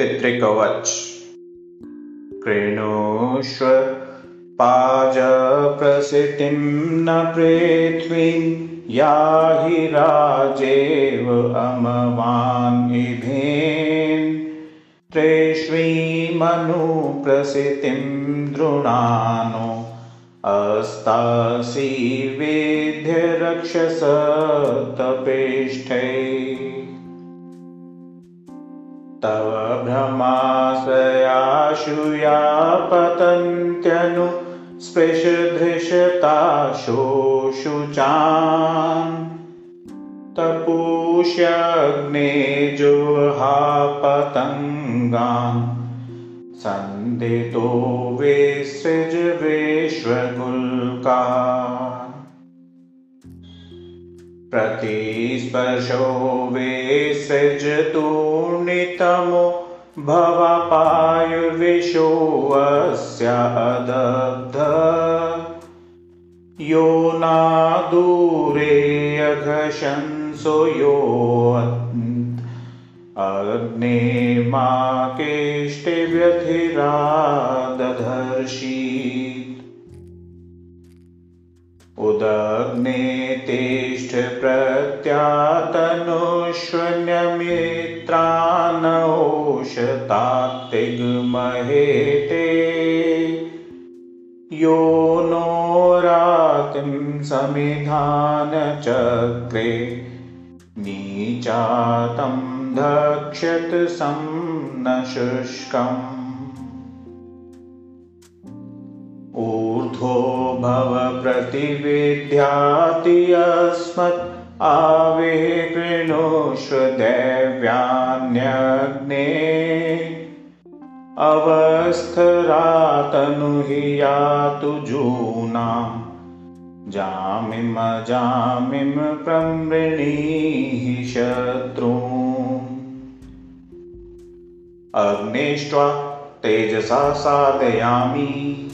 पितृकवच। कृणोष्व पाजप्रसिद्धिं न पृथ्वीं याहि राजेव अमवान्निभेन् त्रेष्वीमनुप्रसिद्धिं दृणानो अस्तासि वेद्यरक्षसतपेष्ठै तव भ्रमाशयाशु या पतन्त्यनु स्पृशधृशताशोषुचान् तपूष्यग्ने जुहा पतङ्गान्। सन्दितो विसृज विश्वगुल्का प्रतिस्पर्शो विसृजतूर्णितमो भवपायुर्विशोऽस्य अदग्ध यो नादूरे अघशंसो यो अग्ने मा केष्टिव्यथिरा दधर्षि उदग्ने तिष्ठ प्रत्यातनुष्वन्यमित्रानोषतात्तिग्महेते यो नो रातिं समिधानचक्रे नीचातं धक्षत सं न शुष्कम् भव प्रतिविद्याति अस्मत्। आवे कृणोष्व दैव्यान्यग्ने। अवस्थरातनु हि यातु जूनां जामिमजामिं प्रमृणीः शत्रू अग्निष्ट्वा तेजसा साधयामि